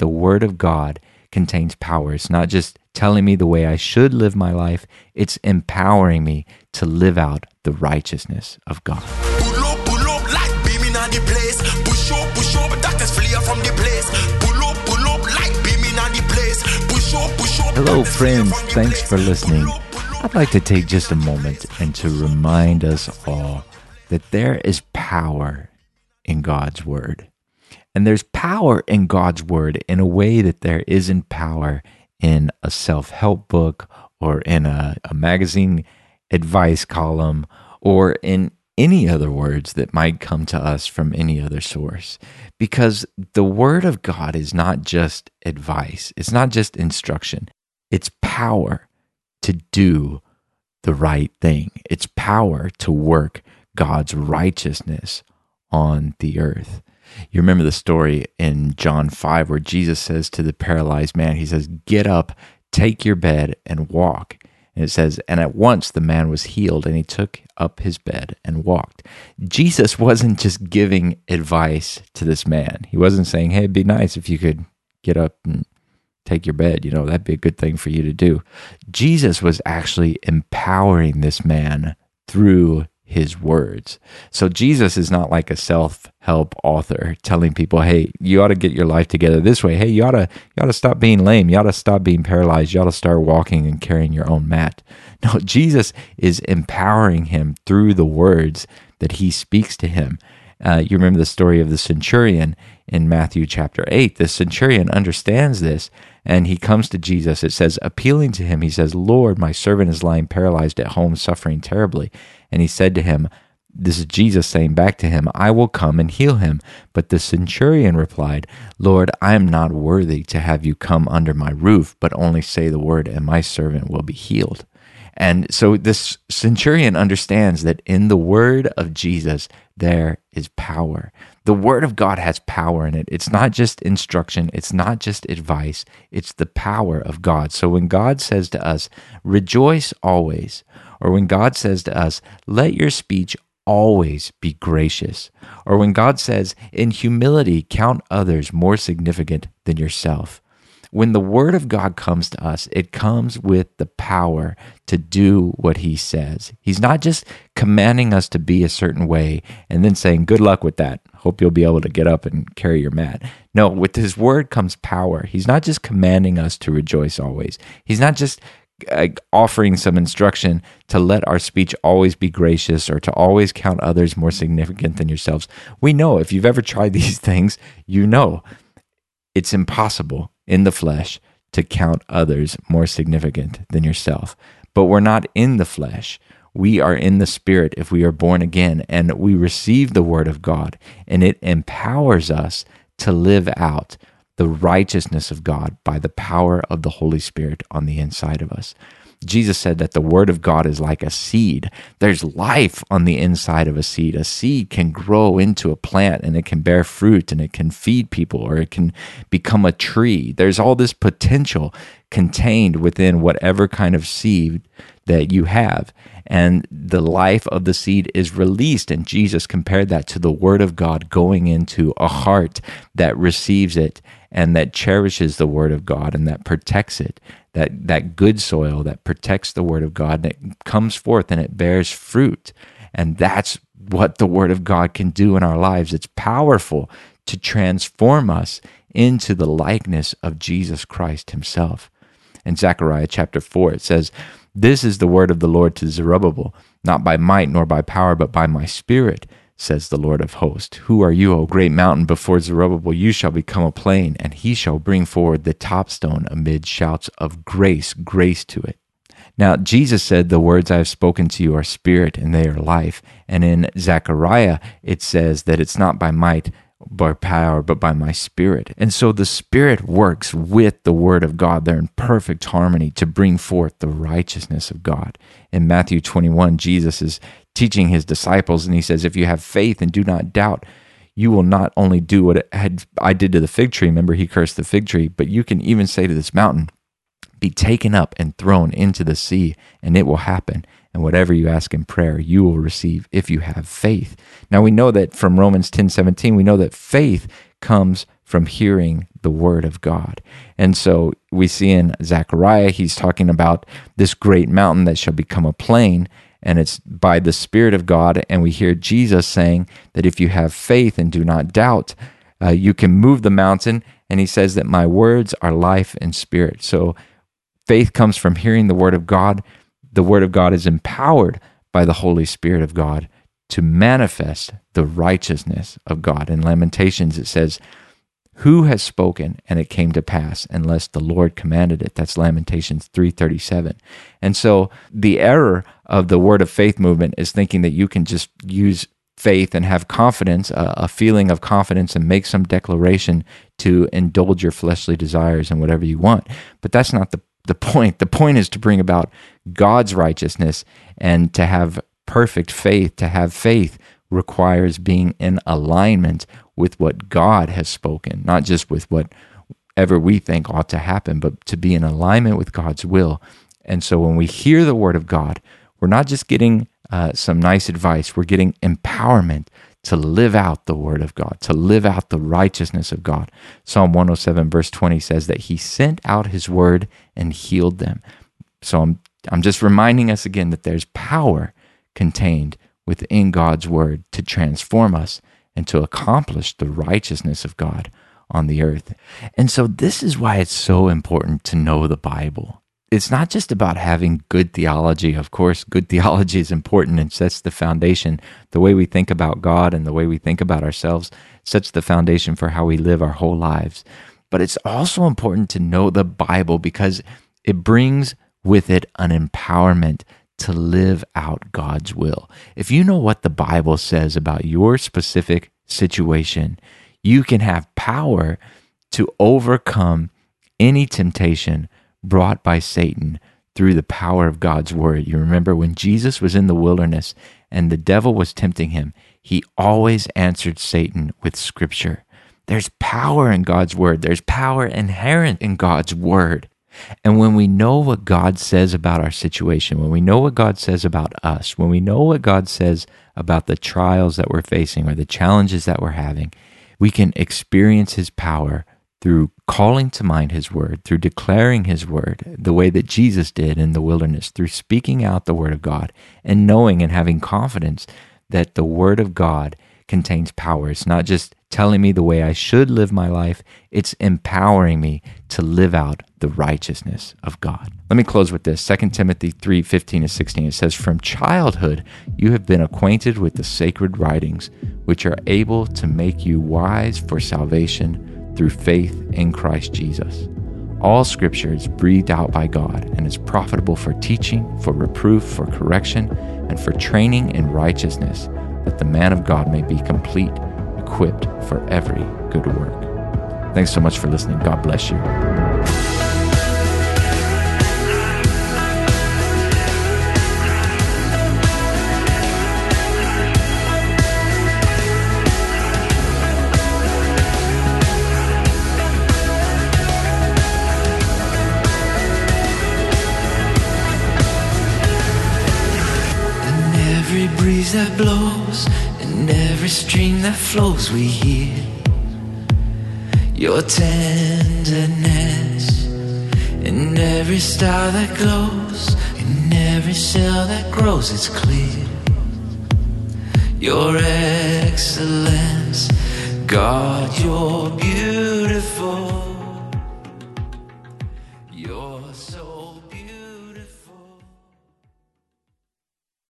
the Word of God contains power. It's not just telling me the way I should live my life, it's empowering me to live out the righteousness of God. Pull up, pull up, like beaming on the place. Push up, push up, doctors flee from the place. Pull up, pull up, like beaming on the place. Push up, push up. Hello, friends. Thanks for listening. Pull up, pull up. I'd like to take just a moment and to remind us all that there is power in God's Word. And there's power in God's Word in a way that there isn't power in a self help book or in a, a magazine advice column or in any other words that might come to us from any other source. Because the Word of God is not just advice, it's not just instruction, it's power to do the right thing. It's power to work God's righteousness on the earth. You remember the story in John 5 where Jesus says to the paralyzed man, He says, Get up, take your bed, and walk. And it says, And at once the man was healed, and he took up his bed and walked. Jesus wasn't just giving advice to this man. He wasn't saying, Hey, it'd be nice if you could get up and take your bed. You know, that'd be a good thing for you to do. Jesus was actually empowering this man through his words. So Jesus is not like a self-help author telling people, "Hey, you ought to get your life together this way. Hey, you ought to you ought to stop being lame. You ought to stop being paralyzed. You ought to start walking and carrying your own mat." No, Jesus is empowering him through the words that he speaks to him. Uh, you remember the story of the centurion in Matthew chapter 8. The centurion understands this and he comes to Jesus. It says, appealing to him, he says, Lord, my servant is lying paralyzed at home, suffering terribly. And he said to him, This is Jesus saying back to him, I will come and heal him. But the centurion replied, Lord, I am not worthy to have you come under my roof, but only say the word, and my servant will be healed. And so this centurion understands that in the word of Jesus, there is power. The word of God has power in it. It's not just instruction, it's not just advice, it's the power of God. So when God says to us, rejoice always, or when God says to us, let your speech always be gracious, or when God says, in humility, count others more significant than yourself when the word of God comes to us, it comes with the power to do what he says. He's not just commanding us to be a certain way and then saying, Good luck with that. Hope you'll be able to get up and carry your mat. No, with his word comes power. He's not just commanding us to rejoice always. He's not just uh, offering some instruction to let our speech always be gracious or to always count others more significant than yourselves. We know if you've ever tried these things, you know it's impossible in the flesh to count others more significant than yourself. But we're not in the flesh. We are in the spirit if we are born again and we receive the word of God and it empowers us to live out the righteousness of God by the power of the Holy Spirit on the inside of us. Jesus said that the word of God is like a seed. There's life on the inside of a seed. A seed can grow into a plant and it can bear fruit and it can feed people or it can become a tree. There's all this potential contained within whatever kind of seed that you have. And the life of the seed is released. And Jesus compared that to the word of God going into a heart that receives it and that cherishes the word of God and that protects it. That, that good soil that protects the word of God and it comes forth and it bears fruit. And that's what the word of God can do in our lives. It's powerful to transform us into the likeness of Jesus Christ himself. In Zechariah chapter 4, it says, This is the word of the Lord to Zerubbabel, not by might nor by power, but by my spirit, says the Lord of hosts. Who are you, O great mountain? Before Zerubbabel you shall become a plain, and he shall bring forward the top stone amid shouts of grace, grace to it. Now, Jesus said, The words I have spoken to you are spirit and they are life. And in Zechariah, it says that it's not by might, by power, but by my spirit. And so the spirit works with the word of God. They're in perfect harmony to bring forth the righteousness of God. In Matthew 21, Jesus is teaching his disciples, and he says, If you have faith and do not doubt, you will not only do what I did to the fig tree. Remember, he cursed the fig tree, but you can even say to this mountain, be taken up and thrown into the sea, and it will happen. And whatever you ask in prayer, you will receive if you have faith. Now we know that from Romans 10 17, we know that faith comes from hearing the word of God. And so we see in Zechariah, he's talking about this great mountain that shall become a plain, and it's by the Spirit of God. And we hear Jesus saying that if you have faith and do not doubt, uh, you can move the mountain. And he says that my words are life and spirit. So faith comes from hearing the word of God. The word of God is empowered by the Holy Spirit of God to manifest the righteousness of God. In Lamentations, it says, who has spoken and it came to pass unless the Lord commanded it? That's Lamentations 337. And so the error of the word of faith movement is thinking that you can just use faith and have confidence, a, feeling of confidence, and make some declaration to indulge your fleshly desires and whatever you want. But that's not the, the point. The point is to bring about God's righteousness and to have perfect faith. To have faith requires being in alignment with what God has spoken, not just with whatever we think ought to happen, but to be in alignment with God's will. And so when we hear the word of God, we're not just getting uh, some nice advice, we're getting empowerment to live out the word of God, to live out the righteousness of God. Psalm 107, verse 20 says that he sent out his word and healed them. So I'm, I'm just reminding us again that there's power contained within God's word to transform us and to accomplish the righteousness of God on the earth. And so, this is why it's so important to know the Bible. It's not just about having good theology. Of course, good theology is important and sets the foundation. The way we think about God and the way we think about ourselves sets the foundation for how we live our whole lives. But it's also important to know the Bible because it brings with it an empowerment to live out God's will. If you know what the Bible says about your specific situation, you can have power to overcome any temptation brought by Satan through the power of God's word. You remember when Jesus was in the wilderness and the devil was tempting him, he always answered Satan with scripture. There's power in God's word. There's power inherent in God's word. And when we know what God says about our situation, when we know what God says about us, when we know what God says about the trials that we're facing or the challenges that we're having, we can experience His power through calling to mind His word, through declaring His word, the way that Jesus did in the wilderness, through speaking out the word of God and knowing and having confidence that the word of God contains power. It's not just telling me the way I should live my life, it's empowering me to live out the righteousness of God. Let me close with this. 2 Timothy 3 15 to 16. It says, From childhood you have been acquainted with the sacred writings, which are able to make you wise for salvation through faith in Christ Jesus. All scripture is breathed out by God and is profitable for teaching, for reproof, for correction, and for training in righteousness that the man of God may be complete, equipped for every good work. Thanks so much for listening. God bless you. Breeze that blows and every stream that flows we hear your tenderness in every star that glows in every cell that grows it's clear your excellence. God you're beautiful